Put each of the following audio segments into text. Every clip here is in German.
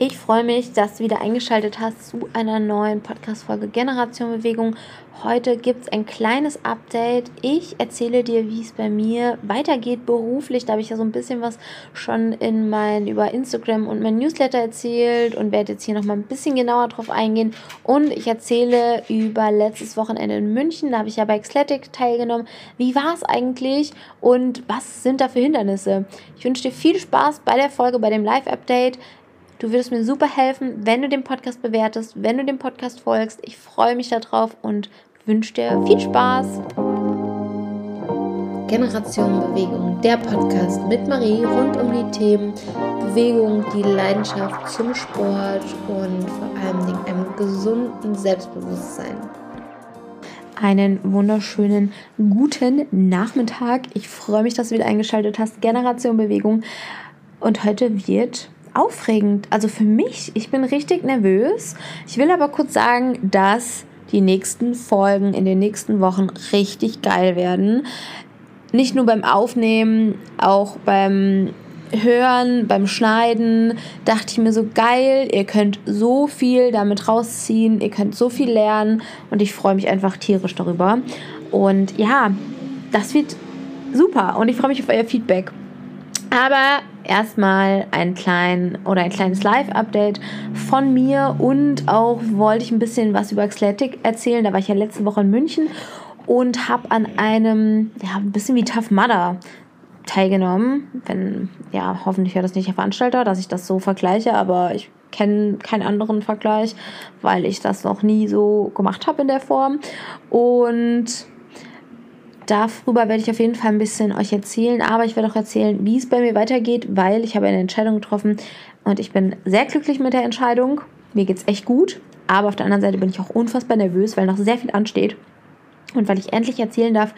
Ich freue mich, dass du wieder eingeschaltet hast zu einer neuen Podcast-Folge Generation Bewegung. Heute gibt es ein kleines Update. Ich erzähle dir, wie es bei mir weitergeht beruflich. Da habe ich ja so ein bisschen was schon in mein, über Instagram und mein Newsletter erzählt und werde jetzt hier nochmal ein bisschen genauer drauf eingehen. Und ich erzähle über letztes Wochenende in München. Da habe ich ja bei Xletic teilgenommen. Wie war es eigentlich und was sind da für Hindernisse? Ich wünsche dir viel Spaß bei der Folge, bei dem Live-Update. Du würdest mir super helfen, wenn du den Podcast bewertest, wenn du dem Podcast folgst. Ich freue mich darauf und wünsche dir viel Spaß. Generation Bewegung, der Podcast mit Marie rund um die Themen Bewegung, die Leidenschaft zum Sport und vor allem einem gesunden Selbstbewusstsein. Einen wunderschönen guten Nachmittag. Ich freue mich, dass du wieder eingeschaltet hast. Generation Bewegung. Und heute wird aufregend. Also für mich, ich bin richtig nervös. Ich will aber kurz sagen, dass die nächsten Folgen in den nächsten Wochen richtig geil werden. Nicht nur beim Aufnehmen, auch beim Hören, beim Schneiden dachte ich mir so geil, ihr könnt so viel damit rausziehen, ihr könnt so viel lernen und ich freue mich einfach tierisch darüber. Und ja, das wird super und ich freue mich auf euer Feedback. Aber erstmal ein klein oder ein kleines Live-Update von mir und auch wollte ich ein bisschen was über Xletic erzählen. Da war ich ja letzte Woche in München und habe an einem, ja, ein bisschen wie Tough Mudder teilgenommen. Wenn, ja, hoffentlich hört das nicht der Veranstalter, dass ich das so vergleiche, aber ich kenne keinen anderen Vergleich, weil ich das noch nie so gemacht habe in der Form. Und darüber werde ich auf jeden Fall ein bisschen euch erzählen, aber ich werde auch erzählen, wie es bei mir weitergeht, weil ich habe eine Entscheidung getroffen und ich bin sehr glücklich mit der Entscheidung. Mir geht es echt gut, aber auf der anderen Seite bin ich auch unfassbar nervös, weil noch sehr viel ansteht und weil ich endlich erzählen darf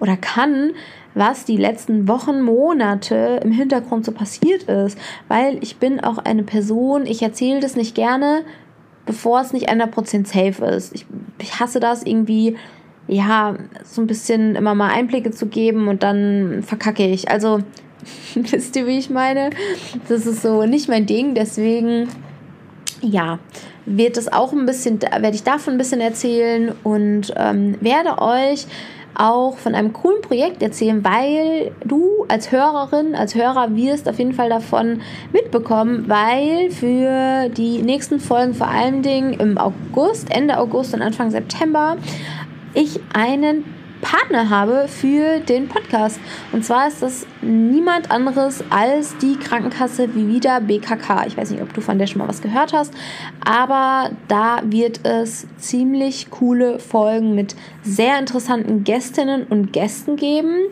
oder kann, was die letzten Wochen, Monate im Hintergrund so passiert ist, weil ich bin auch eine Person, ich erzähle das nicht gerne, bevor es nicht 100% safe ist. Ich, ich hasse das irgendwie ja, so ein bisschen immer mal Einblicke zu geben und dann verkacke ich. Also, wisst ihr, wie ich meine? Das ist so nicht mein Ding, deswegen, ja, wird es auch ein bisschen, werde ich davon ein bisschen erzählen und ähm, werde euch auch von einem coolen Projekt erzählen, weil du als Hörerin, als Hörer wirst auf jeden Fall davon mitbekommen, weil für die nächsten Folgen vor allen Dingen im August, Ende August und Anfang September ich einen Partner habe für den Podcast. Und zwar ist das niemand anderes als die Krankenkasse Vivida BKK. Ich weiß nicht, ob du von der schon mal was gehört hast, aber da wird es ziemlich coole Folgen mit sehr interessanten Gästinnen und Gästen geben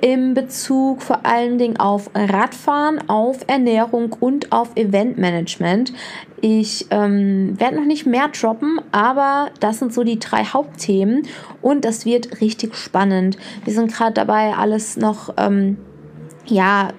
in Bezug vor allen Dingen auf Radfahren, auf Ernährung und auf Eventmanagement. Ich ähm, werde noch nicht mehr droppen, aber das sind so die drei Hauptthemen und das wird richtig spannend. Wir sind gerade dabei, alles noch ähm, ja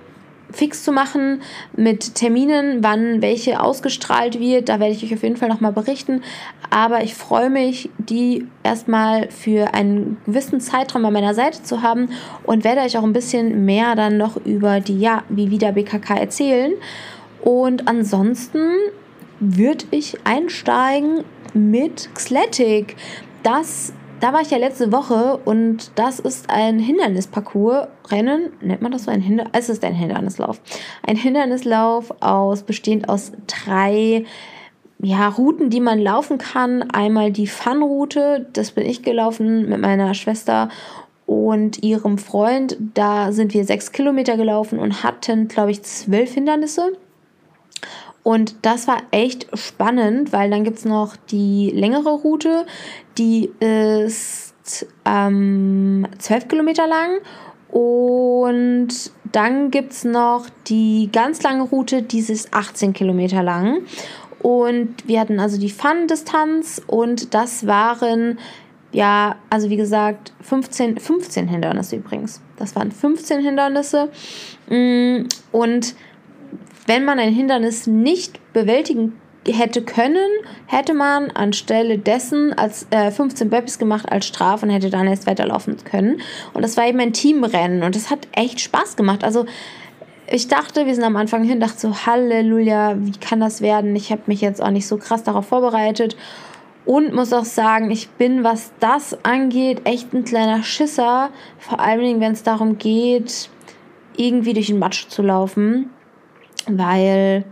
fix zu machen mit Terminen, wann welche ausgestrahlt wird. Da werde ich euch auf jeden Fall nochmal berichten. Aber ich freue mich, die erstmal für einen gewissen Zeitraum an meiner Seite zu haben und werde euch auch ein bisschen mehr dann noch über die, ja, wie wieder BKK erzählen. Und ansonsten würde ich einsteigen mit Xletic. Das, da war ich ja letzte Woche und das ist ein Hindernisparcours. Rennen, nennt man das so ein Hindernis? Es ist ein Hindernislauf. Ein Hindernislauf aus, bestehend aus drei ja, Routen, die man laufen kann. Einmal die Fun-Route, das bin ich gelaufen mit meiner Schwester und ihrem Freund. Da sind wir sechs Kilometer gelaufen und hatten, glaube ich, zwölf Hindernisse. Und das war echt spannend, weil dann gibt es noch die längere Route, die ist ähm, 12 Kilometer lang. Und dann gibt es noch die ganz lange Route, die ist 18 Kilometer lang. Und wir hatten also die Fun-Distanz und das waren, ja, also wie gesagt, 15, 15 Hindernisse übrigens. Das waren 15 Hindernisse. Mm, und wenn man ein Hindernis nicht bewältigen hätte können, hätte man anstelle dessen als äh, 15 Burpees gemacht als Strafe und hätte dann erst weiterlaufen können. Und das war eben ein Teamrennen und das hat echt Spaß gemacht. Also ich dachte, wir sind am Anfang hin, dachte so, Halleluja, wie kann das werden? Ich habe mich jetzt auch nicht so krass darauf vorbereitet und muss auch sagen, ich bin, was das angeht, echt ein kleiner Schisser. Vor allem, wenn es darum geht, irgendwie durch den Matsch zu laufen, weil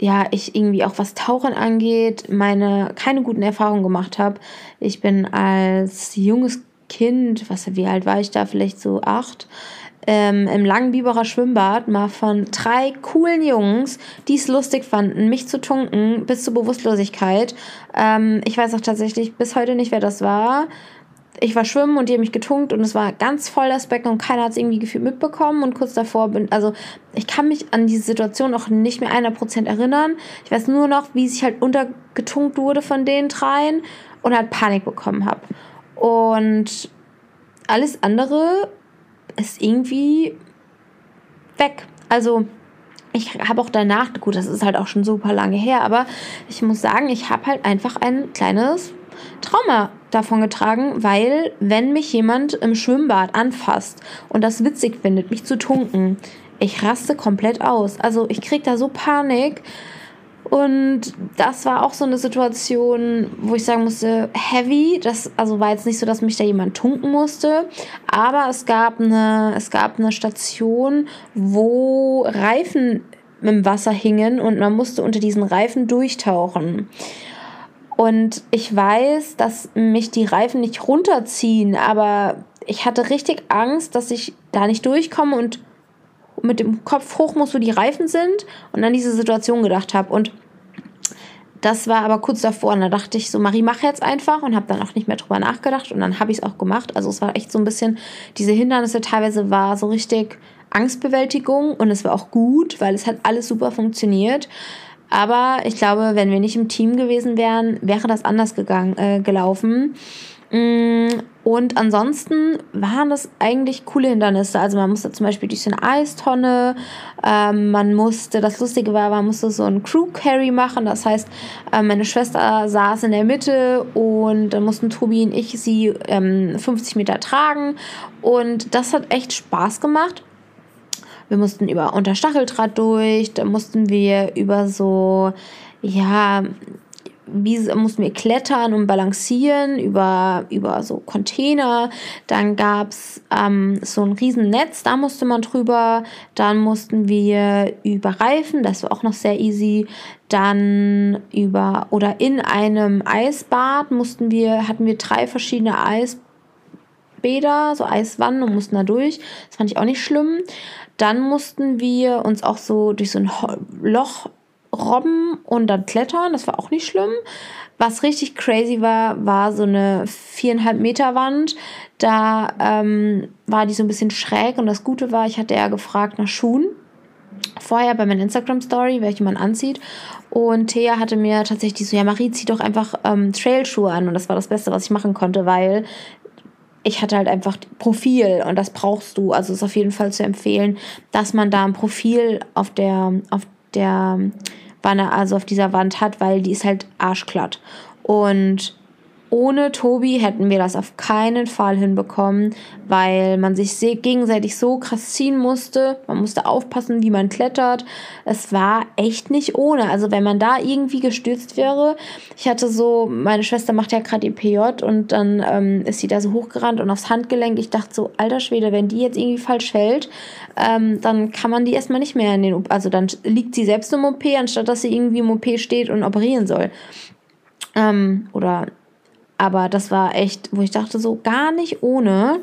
ja, ich irgendwie auch was Tauchen angeht, meine keine guten Erfahrungen gemacht habe. Ich bin als junges Kind, was wie alt war ich da, vielleicht so acht, ähm, im Langenbiberer Schwimmbad mal von drei coolen Jungs, die es lustig fanden, mich zu tunken bis zur Bewusstlosigkeit. Ähm, ich weiß auch tatsächlich bis heute nicht, wer das war. Ich war schwimmen und die haben mich getunkt und es war ganz voll das Becken und keiner hat es irgendwie gefühlt mitbekommen und kurz davor bin, also ich kann mich an diese Situation auch nicht mehr 100% erinnern. Ich weiß nur noch, wie sich halt untergetunkt wurde von den dreien und halt Panik bekommen habe. Und alles andere ist irgendwie weg. Also ich habe auch danach, gut, das ist halt auch schon super lange her, aber ich muss sagen, ich habe halt einfach ein kleines Trauma davon getragen, weil wenn mich jemand im Schwimmbad anfasst und das witzig findet, mich zu tunken, ich raste komplett aus. Also ich kriege da so Panik. Und das war auch so eine Situation, wo ich sagen musste, heavy. Das also war jetzt nicht so, dass mich da jemand tunken musste, aber es gab eine, es gab eine Station, wo Reifen im Wasser hingen und man musste unter diesen Reifen durchtauchen. Und ich weiß, dass mich die Reifen nicht runterziehen, aber ich hatte richtig Angst, dass ich da nicht durchkomme und mit dem Kopf hoch muss, wo die Reifen sind und an diese Situation gedacht habe. Und das war aber kurz davor und da dachte ich so, Marie, mach jetzt einfach und habe dann auch nicht mehr drüber nachgedacht und dann habe ich es auch gemacht. Also es war echt so ein bisschen, diese Hindernisse teilweise war so richtig Angstbewältigung und es war auch gut, weil es hat alles super funktioniert. Aber ich glaube, wenn wir nicht im Team gewesen wären, wäre das anders gegangen, äh, gelaufen. Mm, und ansonsten waren das eigentlich coole Hindernisse. Also man musste zum Beispiel durch so eine Eistonne, ähm, man musste, das Lustige war, man musste so einen Crew Carry machen. Das heißt, äh, meine Schwester saß in der Mitte und dann mussten Tobi und ich sie ähm, 50 Meter tragen. Und das hat echt Spaß gemacht. Wir mussten über unter Stacheldraht durch, da mussten wir über so, ja, wie mussten wir klettern und balancieren über, über so Container. Dann gab es ähm, so ein Riesennetz, da musste man drüber. Dann mussten wir über Reifen, das war auch noch sehr easy. Dann über oder in einem Eisbad mussten wir, hatten wir drei verschiedene Eisbäder, so Eiswannen und mussten da durch. Das fand ich auch nicht schlimm. Dann mussten wir uns auch so durch so ein Loch robben und dann klettern. Das war auch nicht schlimm. Was richtig crazy war, war so eine viereinhalb Meter Wand. Da ähm, war die so ein bisschen schräg und das Gute war, ich hatte ja gefragt nach Schuhen. Vorher bei meiner Instagram-Story, welche man anzieht. Und Thea hatte mir tatsächlich so, ja Marie, zieh doch einfach ähm, Trailschuhe an. Und das war das Beste, was ich machen konnte, weil ich hatte halt einfach Profil und das brauchst du. Also ist auf jeden Fall zu empfehlen, dass man da ein Profil auf der, auf der Wanne, also auf dieser Wand hat, weil die ist halt arschglatt. Und ohne Tobi hätten wir das auf keinen Fall hinbekommen, weil man sich gegenseitig so krass ziehen musste. Man musste aufpassen, wie man klettert. Es war echt nicht ohne. Also wenn man da irgendwie gestürzt wäre, ich hatte so, meine Schwester macht ja gerade ihr PJ und dann ähm, ist sie da so hochgerannt und aufs Handgelenk. Ich dachte so, alter Schwede, wenn die jetzt irgendwie falsch fällt, ähm, dann kann man die erstmal nicht mehr in den, also dann liegt sie selbst im OP, anstatt dass sie irgendwie im OP steht und operieren soll. Ähm, oder aber das war echt, wo ich dachte, so gar nicht ohne.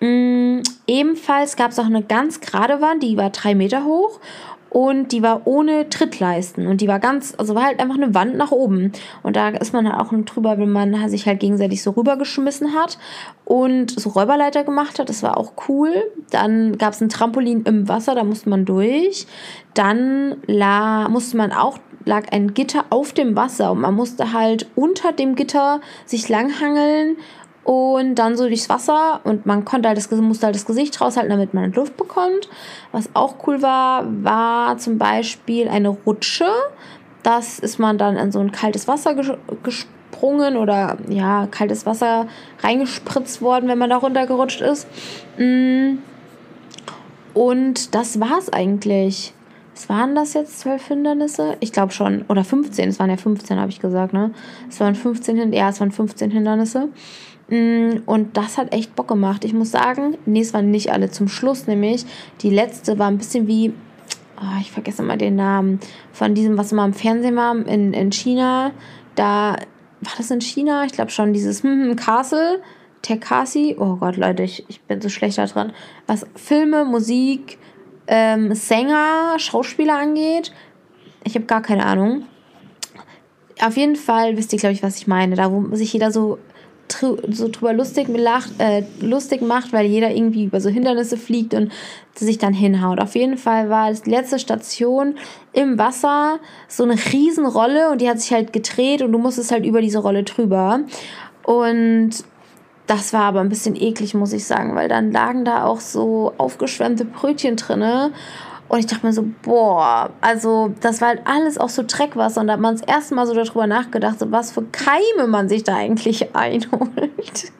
Mm, ebenfalls gab es auch eine ganz gerade Wand, die war drei Meter hoch und die war ohne Trittleisten und die war ganz, also war halt einfach eine Wand nach oben und da ist man halt auch drüber, wenn man sich halt gegenseitig so rübergeschmissen hat und so Räuberleiter gemacht hat, das war auch cool. Dann gab es ein Trampolin im Wasser, da musste man durch. Dann la musste man auch lag ein Gitter auf dem Wasser und man musste halt unter dem Gitter sich langhangeln und dann so durchs Wasser und man konnte halt das, musste halt das Gesicht raushalten, damit man Luft bekommt. Was auch cool war, war zum Beispiel eine Rutsche. Das ist man dann in so ein kaltes Wasser gesprungen oder ja, kaltes Wasser reingespritzt worden, wenn man da runtergerutscht ist. Mm. und das war es eigentlich. Was waren das jetzt? Zwölf Hindernisse? Ich glaube schon. Oder 15. Es waren ja 15, habe ich gesagt, ne? Es waren 15, ja, es waren 15 Hindernisse. Mm, und das hat echt Bock gemacht. Ich muss sagen, nee, es waren nicht alle. Zum Schluss nämlich, die letzte war ein bisschen wie, oh, ich vergesse mal den Namen, von diesem, was immer im Fernsehen war, in, in China. Da, war das in China? Ich glaube schon, dieses hm, hm, Castle, Tekasi. Oh Gott, Leute, ich, ich bin so schlecht da dran. Was Filme, Musik, ähm, Sänger, Schauspieler angeht. Ich habe gar keine Ahnung. Auf jeden Fall wisst ihr, glaube ich, was ich meine. Da, wo sich jeder so, so drüber lustig, lacht, äh, lustig macht, weil jeder irgendwie über so Hindernisse fliegt und sich dann hinhaut. Auf jeden Fall war die letzte Station im Wasser so eine Riesenrolle und die hat sich halt gedreht und du musstest halt über diese Rolle drüber. Und das war aber ein bisschen eklig, muss ich sagen, weil dann lagen da auch so aufgeschwemmte Brötchen drinne. Und ich dachte mir so, boah, also das war halt alles auch so Dreckwasser. Und da hat man das erste Mal so darüber nachgedacht, so was für Keime man sich da eigentlich einholt.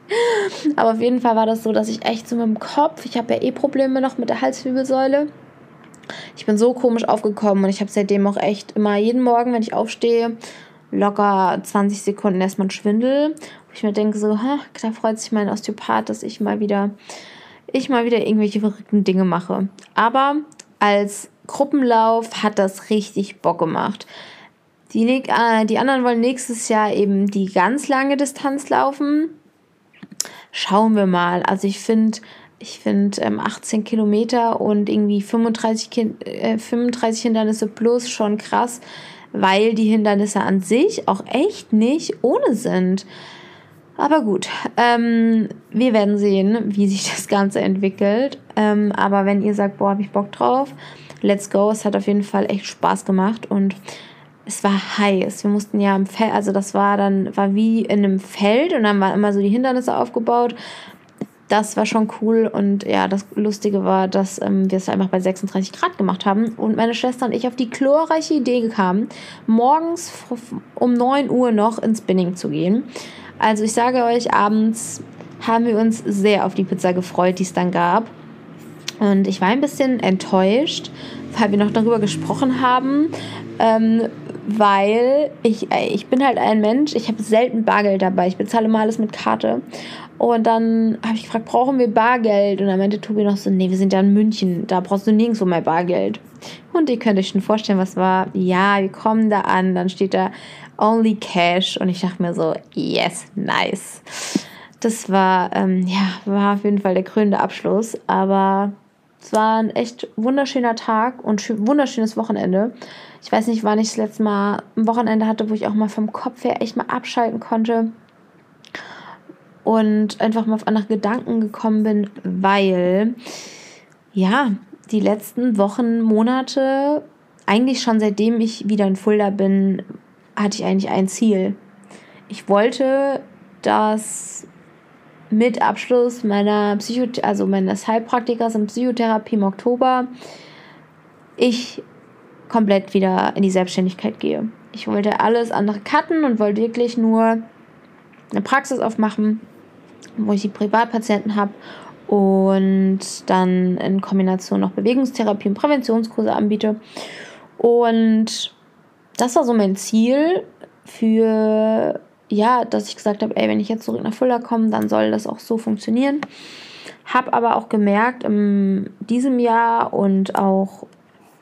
Aber auf jeden Fall war das so, dass ich echt so mit dem Kopf, ich habe ja eh Probleme noch mit der Halswirbelsäule. Ich bin so komisch aufgekommen und ich habe seitdem auch echt immer jeden Morgen, wenn ich aufstehe, locker 20 Sekunden erstmal Schwindel ich mir denke so, ha, da freut sich mein Osteopath, dass ich mal wieder, ich mal wieder irgendwelche verrückten Dinge mache. Aber als Gruppenlauf hat das richtig Bock gemacht. Die, äh, die anderen wollen nächstes Jahr eben die ganz lange Distanz laufen. Schauen wir mal. Also ich finde, ich finde ähm, 18 Kilometer und irgendwie 35, äh, 35 Hindernisse plus schon krass, weil die Hindernisse an sich auch echt nicht ohne sind. Aber gut, ähm, wir werden sehen, wie sich das Ganze entwickelt. Ähm, aber wenn ihr sagt, boah, hab ich Bock drauf, let's go. Es hat auf jeden Fall echt Spaß gemacht und es war heiß. Wir mussten ja im Feld, also das war dann, war wie in einem Feld und dann waren immer so die Hindernisse aufgebaut. Das war schon cool und ja, das Lustige war, dass ähm, wir es einfach bei 36 Grad gemacht haben und meine Schwester und ich auf die glorreiche Idee kamen, morgens um 9 Uhr noch ins Spinning zu gehen. Also ich sage euch, abends haben wir uns sehr auf die Pizza gefreut, die es dann gab. Und ich war ein bisschen enttäuscht, weil wir noch darüber gesprochen haben, ähm, weil ich, äh, ich bin halt ein Mensch, ich habe selten Bargeld dabei. Ich bezahle mal alles mit Karte. Und dann habe ich gefragt, brauchen wir Bargeld? Und dann meinte Tobi noch so, nee, wir sind ja in München, da brauchst du nirgendwo mehr Bargeld. Und ihr könnt euch schon vorstellen, was war. Ja, wir kommen da an, dann steht da Only Cash. Und ich dachte mir so, yes, nice. Das war, ähm, ja, war auf jeden Fall der krönende Abschluss. Aber es war ein echt wunderschöner Tag und wunderschönes Wochenende. Ich weiß nicht, wann ich das letzte Mal ein Wochenende hatte, wo ich auch mal vom Kopf her echt mal abschalten konnte und einfach mal auf andere Gedanken gekommen bin, weil ja, die letzten Wochen, Monate, eigentlich schon seitdem ich wieder in Fulda bin, hatte ich eigentlich ein Ziel. Ich wollte, dass mit Abschluss meiner Psycho also meines Heilpraktikers in Psychotherapie im Oktober ich komplett wieder in die Selbstständigkeit gehe. Ich wollte alles andere cutten und wollte wirklich nur eine Praxis aufmachen, wo ich die Privatpatienten habe und dann in Kombination noch Bewegungstherapie und Präventionskurse anbiete. Und das war so mein Ziel für, ja, dass ich gesagt habe, ey, wenn ich jetzt zurück nach Fulda komme, dann soll das auch so funktionieren. Habe aber auch gemerkt, in diesem Jahr und auch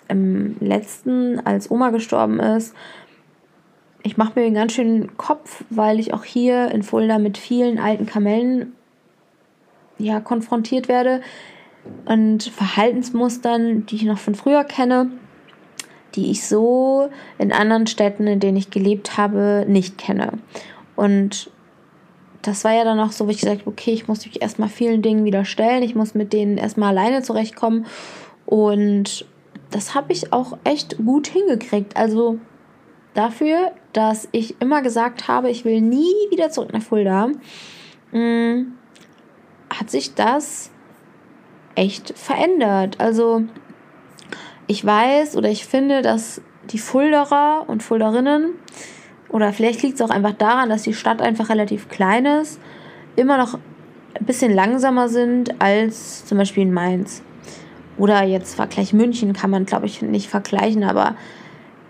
im letzten, als Oma gestorben ist, ich mache mir einen ganz schönen Kopf, weil ich auch hier in Fulda mit vielen alten Kamellen ja, konfrontiert werde und Verhaltensmustern, die ich noch von früher kenne die ich so in anderen Städten, in denen ich gelebt habe, nicht kenne. Und das war ja dann auch so, wo ich gesagt habe, okay, ich muss mich erstmal vielen Dingen wieder stellen, ich muss mit denen erstmal alleine zurechtkommen. Und das habe ich auch echt gut hingekriegt. Also dafür, dass ich immer gesagt habe, ich will nie wieder zurück nach Fulda, mm, hat sich das echt verändert. Also ich weiß oder ich finde, dass die Fulderer und Fulderinnen, oder vielleicht liegt es auch einfach daran, dass die Stadt einfach relativ klein ist, immer noch ein bisschen langsamer sind als zum Beispiel in Mainz. oder jetzt Vergleich München kann man, glaube ich, nicht vergleichen, aber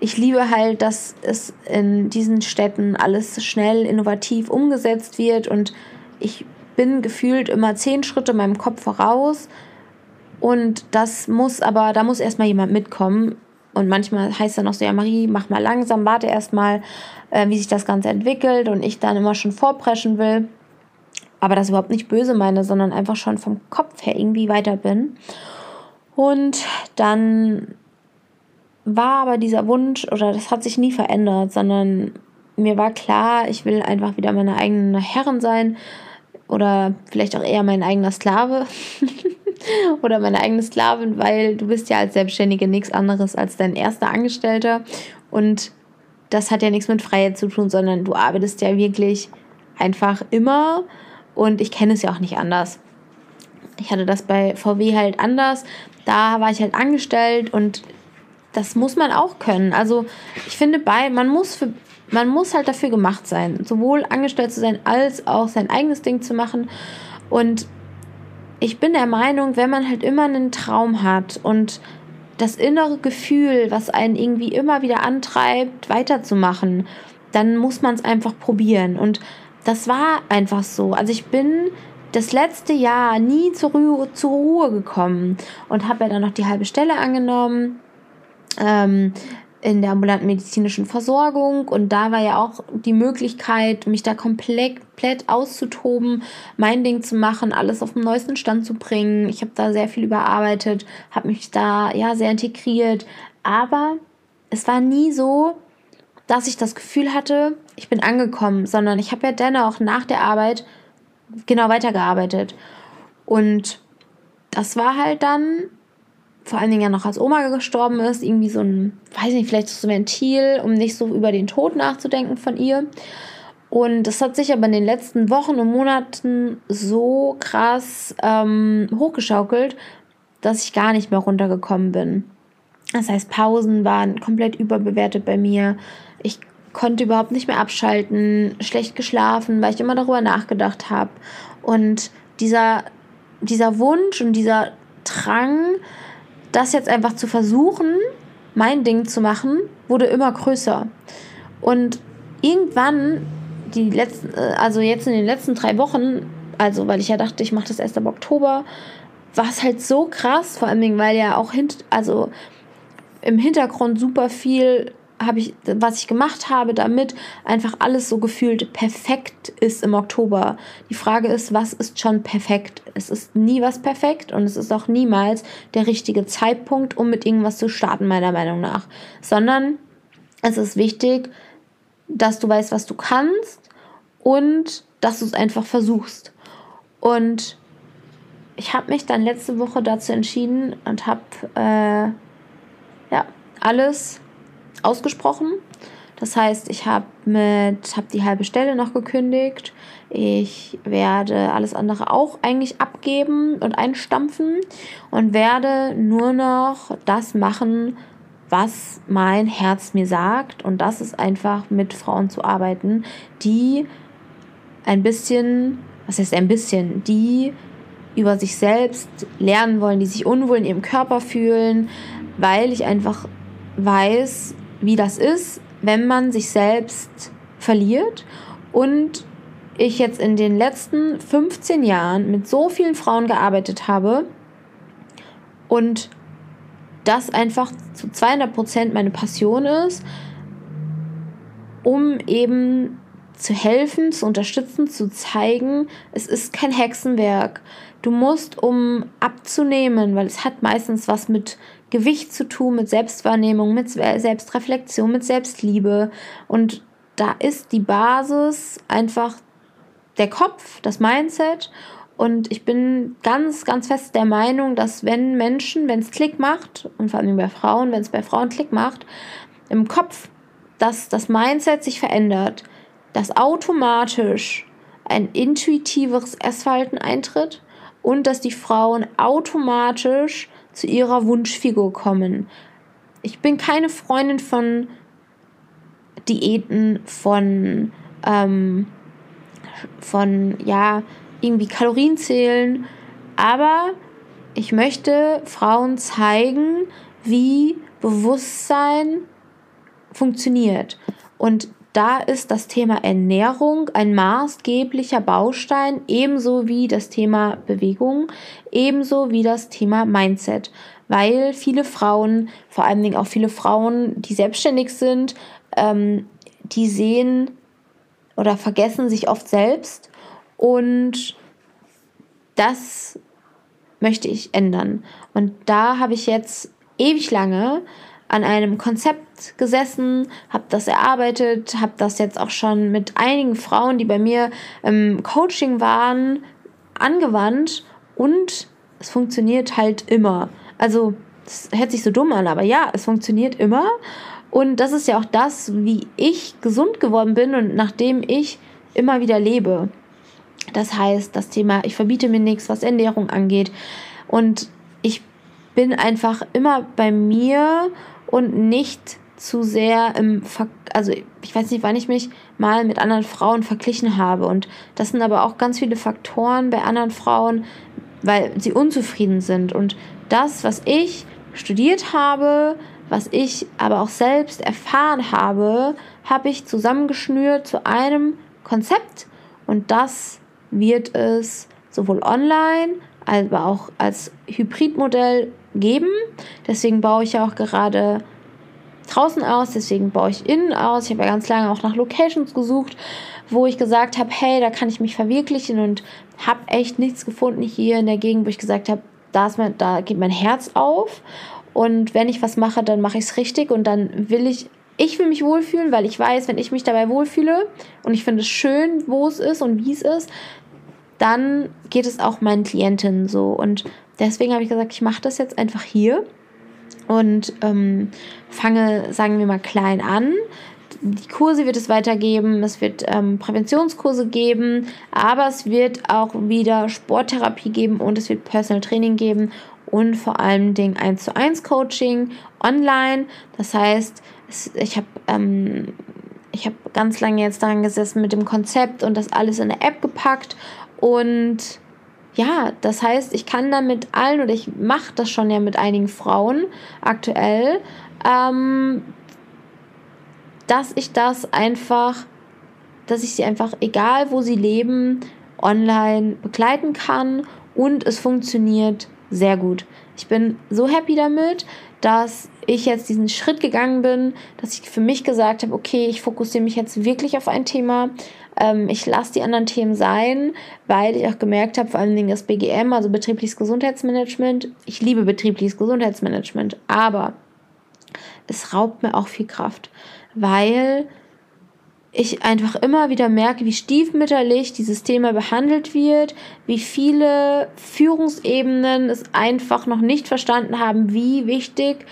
ich liebe halt, dass es in diesen Städten alles schnell, innovativ umgesetzt wird und ich bin gefühlt immer zehn Schritte meinem Kopf voraus und das muss aber, da muss erstmal jemand mitkommen und manchmal heißt dann noch so, ja Marie, mach mal langsam, warte erstmal, äh, wie sich das Ganze entwickelt und ich dann immer schon vorpreschen will aber das überhaupt nicht böse meine, sondern einfach schon vom Kopf her irgendwie weiter bin. Und dann war aber dieser Wunsch, oder das hat sich nie verändert, sondern mir war klar, ich will einfach wieder meine eigene Herrin sein oder vielleicht auch eher mein eigener Sklave oder meine eigene Sklavin, weil du bist ja als Selbstständige nichts anderes als dein erster Angestellter und das hat ja nichts mit Freiheit zu tun, sondern du arbeitest ja wirklich einfach immer und ich kenne es ja auch nicht anders. Ich hatte das bei VW halt anders. Da war ich halt angestellt und das muss man auch können. Also ich finde bei, man muss für, man muss halt dafür gemacht sein, sowohl angestellt zu sein als auch sein eigenes Ding zu machen. Und ich bin der Meinung, wenn man halt immer einen Traum hat und das innere Gefühl, was einen irgendwie immer wieder antreibt, weiterzumachen, dann muss man es einfach probieren. Und das war einfach so. Also ich bin das letzte Jahr nie zur Ruhe, zur Ruhe gekommen und habe ja dann noch die halbe Stelle angenommen ähm, in der ambulanten medizinischen Versorgung und da war ja auch die Möglichkeit, mich da komplett, auszutoben, mein Ding zu machen, alles auf den neuesten Stand zu bringen. Ich habe da sehr viel überarbeitet, habe mich da ja sehr integriert, aber es war nie so, dass ich das Gefühl hatte, ich bin angekommen, sondern ich habe ja dennoch nach der Arbeit genau weitergearbeitet. Und das war halt dann, vor allen Dingen ja noch als Oma gestorben ist, irgendwie so ein, weiß nicht, vielleicht so ein Ventil, um nicht so über den Tod nachzudenken von ihr. Und das hat sich aber in den letzten Wochen und Monaten so krass ähm, hochgeschaukelt, dass ich gar nicht mehr runtergekommen bin. Das heißt, Pausen waren komplett überbewertet bei mir. Ich konnte überhaupt nicht mehr abschalten, schlecht geschlafen, weil ich immer darüber nachgedacht habe. Und dieser, dieser Wunsch und dieser Drang, das jetzt einfach zu versuchen, mein Ding zu machen, wurde immer größer. Und irgendwann, die letzten, äh, also jetzt in den letzten drei Wochen, also weil ich ja dachte, ich mache das erst ab Oktober, war es halt so krass, vor allem weil ja auch hint, also im Hintergrund super viel habe ich, was ich gemacht habe, damit einfach alles so gefühlt perfekt ist im Oktober. Die Frage ist, was ist schon perfekt? Es ist nie was perfekt und es ist auch niemals der richtige Zeitpunkt, um mit irgendwas zu starten, meiner Meinung nach. Sondern es ist wichtig, dass du weißt, was du kannst und dass du es einfach versuchst. Und ich habe mich dann letzte Woche dazu entschieden und habe äh, ja alles ausgesprochen. Das heißt, ich habe mit habe die halbe Stelle noch gekündigt. Ich werde alles andere auch eigentlich abgeben und einstampfen und werde nur noch das machen, was mein Herz mir sagt. Und das ist einfach mit Frauen zu arbeiten, die ein bisschen, was heißt ein bisschen, die über sich selbst lernen wollen, die sich unwohl in ihrem Körper fühlen, weil ich einfach weiß, wie das ist, wenn man sich selbst verliert. Und ich jetzt in den letzten 15 Jahren mit so vielen Frauen gearbeitet habe und das einfach zu 200 Prozent meine Passion ist, um eben zu helfen, zu unterstützen, zu zeigen, es ist kein Hexenwerk. Du musst, um abzunehmen, weil es hat meistens was mit Gewicht zu tun, mit Selbstwahrnehmung, mit Selbstreflexion, mit Selbstliebe. Und da ist die Basis einfach der Kopf, das Mindset. Und ich bin ganz, ganz fest der Meinung, dass wenn Menschen, wenn es Klick macht, und vor allem bei Frauen, wenn es bei Frauen Klick macht, im Kopf, dass das Mindset sich verändert, dass automatisch ein intuitiveres Essverhalten eintritt und dass die Frauen automatisch zu ihrer Wunschfigur kommen. Ich bin keine Freundin von Diäten, von, ähm, von, ja, irgendwie Kalorien zählen, aber ich möchte Frauen zeigen, wie Bewusstsein funktioniert. Und da ist das Thema Ernährung ein maßgeblicher Baustein, ebenso wie das Thema Bewegung, ebenso wie das Thema Mindset. Weil viele Frauen, vor allen Dingen auch viele Frauen, die selbstständig sind, ähm, die sehen oder vergessen sich oft selbst. Und das möchte ich ändern. Und da habe ich jetzt ewig lange an einem Konzept gesessen, habe das erarbeitet, habe das jetzt auch schon mit einigen Frauen, die bei mir im Coaching waren, angewandt und es funktioniert halt immer. Also, es hört sich so dumm an, aber ja, es funktioniert immer. Und das ist ja auch das, wie ich gesund geworden bin und nachdem ich immer wieder lebe. Das heißt, das Thema, ich verbiete mir nichts, was Ernährung angeht. Und ich bin einfach immer bei mir und nicht zu sehr im, Ver also ich weiß nicht, wann ich mich mal mit anderen Frauen verglichen habe. Und das sind aber auch ganz viele Faktoren bei anderen Frauen, weil sie unzufrieden sind. Und das, was ich studiert habe, was ich aber auch selbst erfahren habe, habe ich zusammengeschnürt zu einem Konzept. Und das wird es sowohl online, aber auch als Hybridmodell geben. Deswegen baue ich ja auch gerade draußen aus, deswegen baue ich innen aus. Ich habe ja ganz lange auch nach Locations gesucht, wo ich gesagt habe, hey, da kann ich mich verwirklichen und habe echt nichts gefunden hier in der Gegend, wo ich gesagt habe, da, ist mein, da geht mein Herz auf und wenn ich was mache, dann mache ich es richtig und dann will ich, ich will mich wohlfühlen, weil ich weiß, wenn ich mich dabei wohlfühle und ich finde es schön, wo es ist und wie es ist, dann geht es auch meinen Klientinnen so und deswegen habe ich gesagt, ich mache das jetzt einfach hier und ähm, fange, sagen wir mal, klein an. Die Kurse wird es weitergeben, es wird ähm, Präventionskurse geben, aber es wird auch wieder Sporttherapie geben und es wird Personal Training geben und vor allem Dingen 1 zu 1 Coaching online. Das heißt, ich habe ähm, ich habe ganz lange jetzt daran gesessen mit dem Konzept und das alles in eine App gepackt und ja, das heißt, ich kann dann mit allen oder ich mache das schon ja mit einigen Frauen aktuell, ähm, dass ich das einfach, dass ich sie einfach, egal wo sie leben, online begleiten kann und es funktioniert sehr gut. Ich bin so happy damit, dass ich jetzt diesen Schritt gegangen bin, dass ich für mich gesagt habe, okay, ich fokussiere mich jetzt wirklich auf ein Thema. Ähm, ich lasse die anderen Themen sein, weil ich auch gemerkt habe, vor allen Dingen das BGM, also betriebliches Gesundheitsmanagement. Ich liebe betriebliches Gesundheitsmanagement, aber es raubt mir auch viel Kraft, weil ich einfach immer wieder merke, wie stiefmütterlich dieses Thema behandelt wird, wie viele Führungsebenen es einfach noch nicht verstanden haben, wie wichtig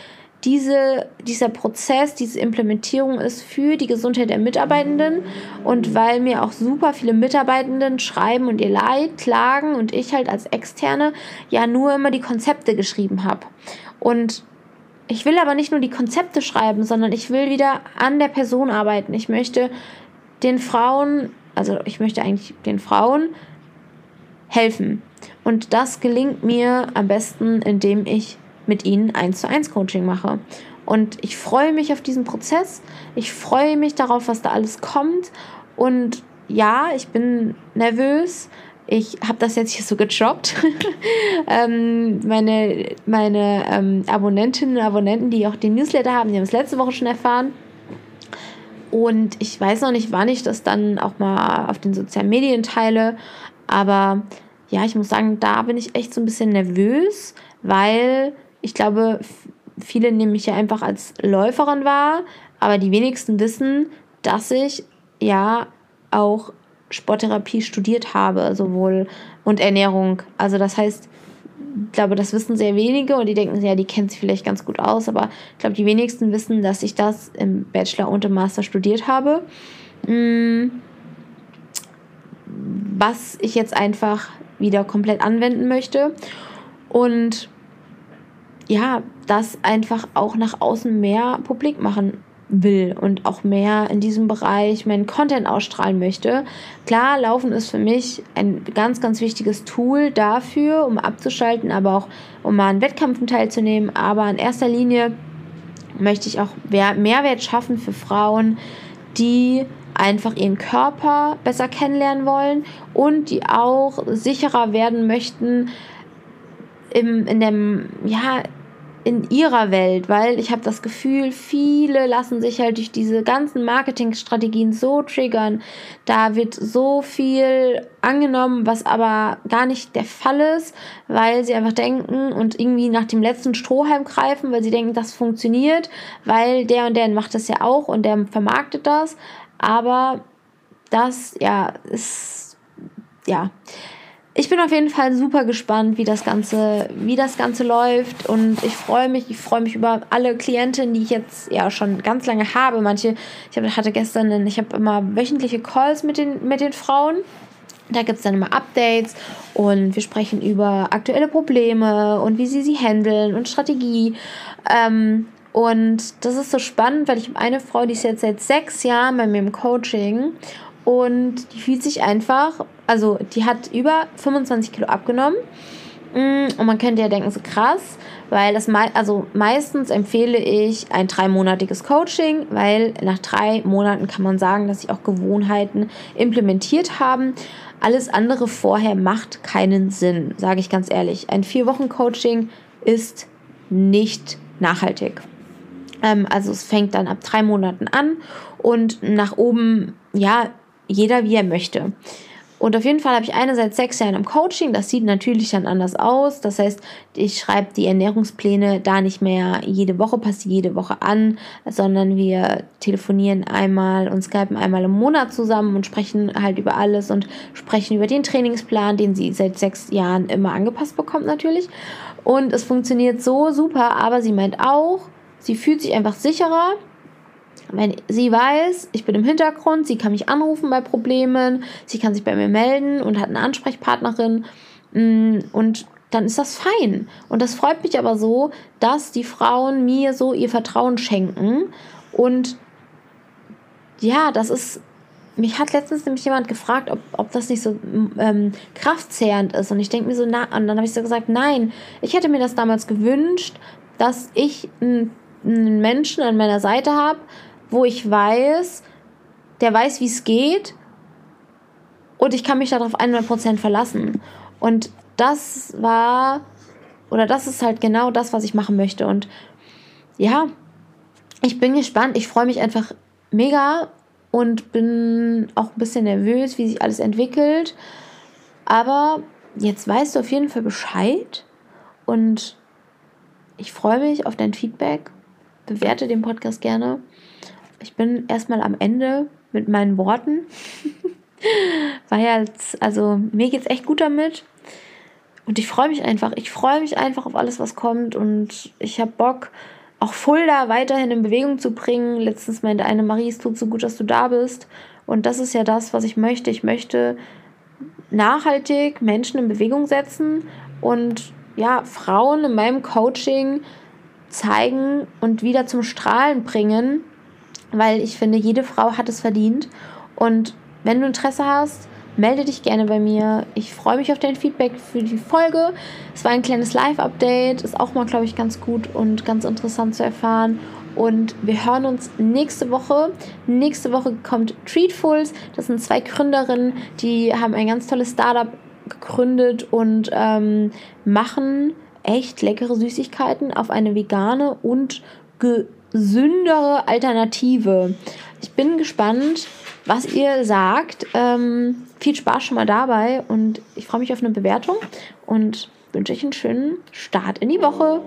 diese, dieser Prozess, diese Implementierung ist für die Gesundheit der Mitarbeitenden und weil mir auch super viele Mitarbeitenden schreiben und ihr Leid klagen und ich halt als Externe ja nur immer die Konzepte geschrieben habe. Und ich will aber nicht nur die Konzepte schreiben, sondern ich will wieder an der Person arbeiten. Ich möchte den Frauen, also ich möchte eigentlich den Frauen helfen. Und das gelingt mir am besten, indem ich mit ihnen eins zu eins Coaching mache. Und ich freue mich auf diesen Prozess. Ich freue mich darauf, was da alles kommt. Und ja, ich bin nervös, ich habe das jetzt hier so gejobbt. ähm, meine meine ähm, Abonnentinnen und Abonnenten, die auch den Newsletter haben, die haben es letzte Woche schon erfahren. Und ich weiß noch nicht, wann ich das dann auch mal auf den sozialen Medien teile. Aber ja, ich muss sagen, da bin ich echt so ein bisschen nervös, weil ich glaube, viele nehmen mich ja einfach als Läuferin wahr, aber die wenigsten wissen, dass ich ja auch Sporttherapie studiert habe, sowohl und Ernährung. Also das heißt, ich glaube, das wissen sehr wenige und die denken, ja, die kennt sich vielleicht ganz gut aus, aber ich glaube, die wenigsten wissen, dass ich das im Bachelor und im Master studiert habe. Mm. Was ich jetzt einfach wieder komplett anwenden möchte. Und ja, das einfach auch nach außen mehr publik machen will und auch mehr in diesem Bereich meinen Content ausstrahlen möchte. Klar, Laufen ist für mich ein ganz, ganz wichtiges Tool dafür, um abzuschalten, aber auch um mal an Wettkämpfen teilzunehmen. Aber in erster Linie möchte ich auch Mehrwert schaffen für Frauen, die einfach ihren Körper besser kennenlernen wollen und die auch sicherer werden möchten im, in dem, ja, in ihrer Welt, weil ich habe das Gefühl, viele lassen sich halt durch diese ganzen Marketingstrategien so triggern. Da wird so viel angenommen, was aber gar nicht der Fall ist, weil sie einfach denken und irgendwie nach dem letzten Strohhalm greifen, weil sie denken, das funktioniert, weil der und der macht das ja auch und der vermarktet das. Aber das, ja, ist, ja ich bin auf jeden Fall super gespannt, wie das Ganze, wie das Ganze läuft. Und ich freue mich, ich freue mich über alle Klientinnen, die ich jetzt ja schon ganz lange habe. Manche, ich hatte gestern, einen, ich habe immer wöchentliche Calls mit den, mit den Frauen. Da gibt es dann immer Updates und wir sprechen über aktuelle Probleme und wie sie sie handeln und Strategie. Ähm, und das ist so spannend, weil ich habe eine Frau, die ist jetzt seit sechs Jahren bei mir im Coaching und die fühlt sich einfach, also die hat über 25 Kilo abgenommen. Mm, und man könnte ja denken, so krass, weil das mei also meistens empfehle ich ein dreimonatiges Coaching, weil nach drei Monaten kann man sagen, dass sie auch Gewohnheiten implementiert haben. Alles andere vorher macht keinen Sinn, sage ich ganz ehrlich. Ein vier Wochen Coaching ist nicht nachhaltig. Ähm, also es fängt dann ab drei Monaten an und nach oben, ja, jeder wie er möchte. Und auf jeden Fall habe ich eine seit sechs Jahren im Coaching. Das sieht natürlich dann anders aus. Das heißt, ich schreibe die Ernährungspläne da nicht mehr jede Woche, passe jede Woche an, sondern wir telefonieren einmal und skypen einmal im Monat zusammen und sprechen halt über alles und sprechen über den Trainingsplan, den sie seit sechs Jahren immer angepasst bekommt natürlich. Und es funktioniert so super, aber sie meint auch, sie fühlt sich einfach sicherer wenn sie weiß, ich bin im Hintergrund, sie kann mich anrufen bei Problemen, sie kann sich bei mir melden und hat eine Ansprechpartnerin mm, und dann ist das fein. Und das freut mich aber so, dass die Frauen mir so ihr Vertrauen schenken. Und ja, das ist. Mich hat letztens nämlich jemand gefragt, ob, ob das nicht so ähm, kraftzehrend ist. Und ich denke mir so, na, und dann habe ich so gesagt, nein, ich hätte mir das damals gewünscht, dass ich einen Menschen an meiner Seite habe, wo ich weiß, der weiß, wie es geht und ich kann mich darauf 100% verlassen. Und das war, oder das ist halt genau das, was ich machen möchte. Und ja, ich bin gespannt. Ich freue mich einfach mega und bin auch ein bisschen nervös, wie sich alles entwickelt. Aber jetzt weißt du auf jeden Fall Bescheid und ich freue mich auf dein Feedback. Bewerte den Podcast gerne ich bin erstmal am Ende mit meinen Worten. War jetzt, also mir geht es echt gut damit. Und ich freue mich einfach. Ich freue mich einfach auf alles, was kommt. Und ich habe Bock, auch Fulda weiterhin in Bewegung zu bringen. Letztens meinte eine Marie, es tut so gut, dass du da bist. Und das ist ja das, was ich möchte. Ich möchte nachhaltig Menschen in Bewegung setzen und ja, Frauen in meinem Coaching zeigen und wieder zum Strahlen bringen, weil ich finde, jede Frau hat es verdient. Und wenn du Interesse hast, melde dich gerne bei mir. Ich freue mich auf dein Feedback für die Folge. Es war ein kleines Live-Update, ist auch mal, glaube ich, ganz gut und ganz interessant zu erfahren. Und wir hören uns nächste Woche. Nächste Woche kommt Treatfuls. Das sind zwei Gründerinnen, die haben ein ganz tolles Startup gegründet und ähm, machen echt leckere Süßigkeiten auf eine vegane und gesündere Alternative. Ich bin gespannt, was ihr sagt. Ähm, viel Spaß schon mal dabei und ich freue mich auf eine Bewertung und wünsche euch einen schönen Start in die Woche.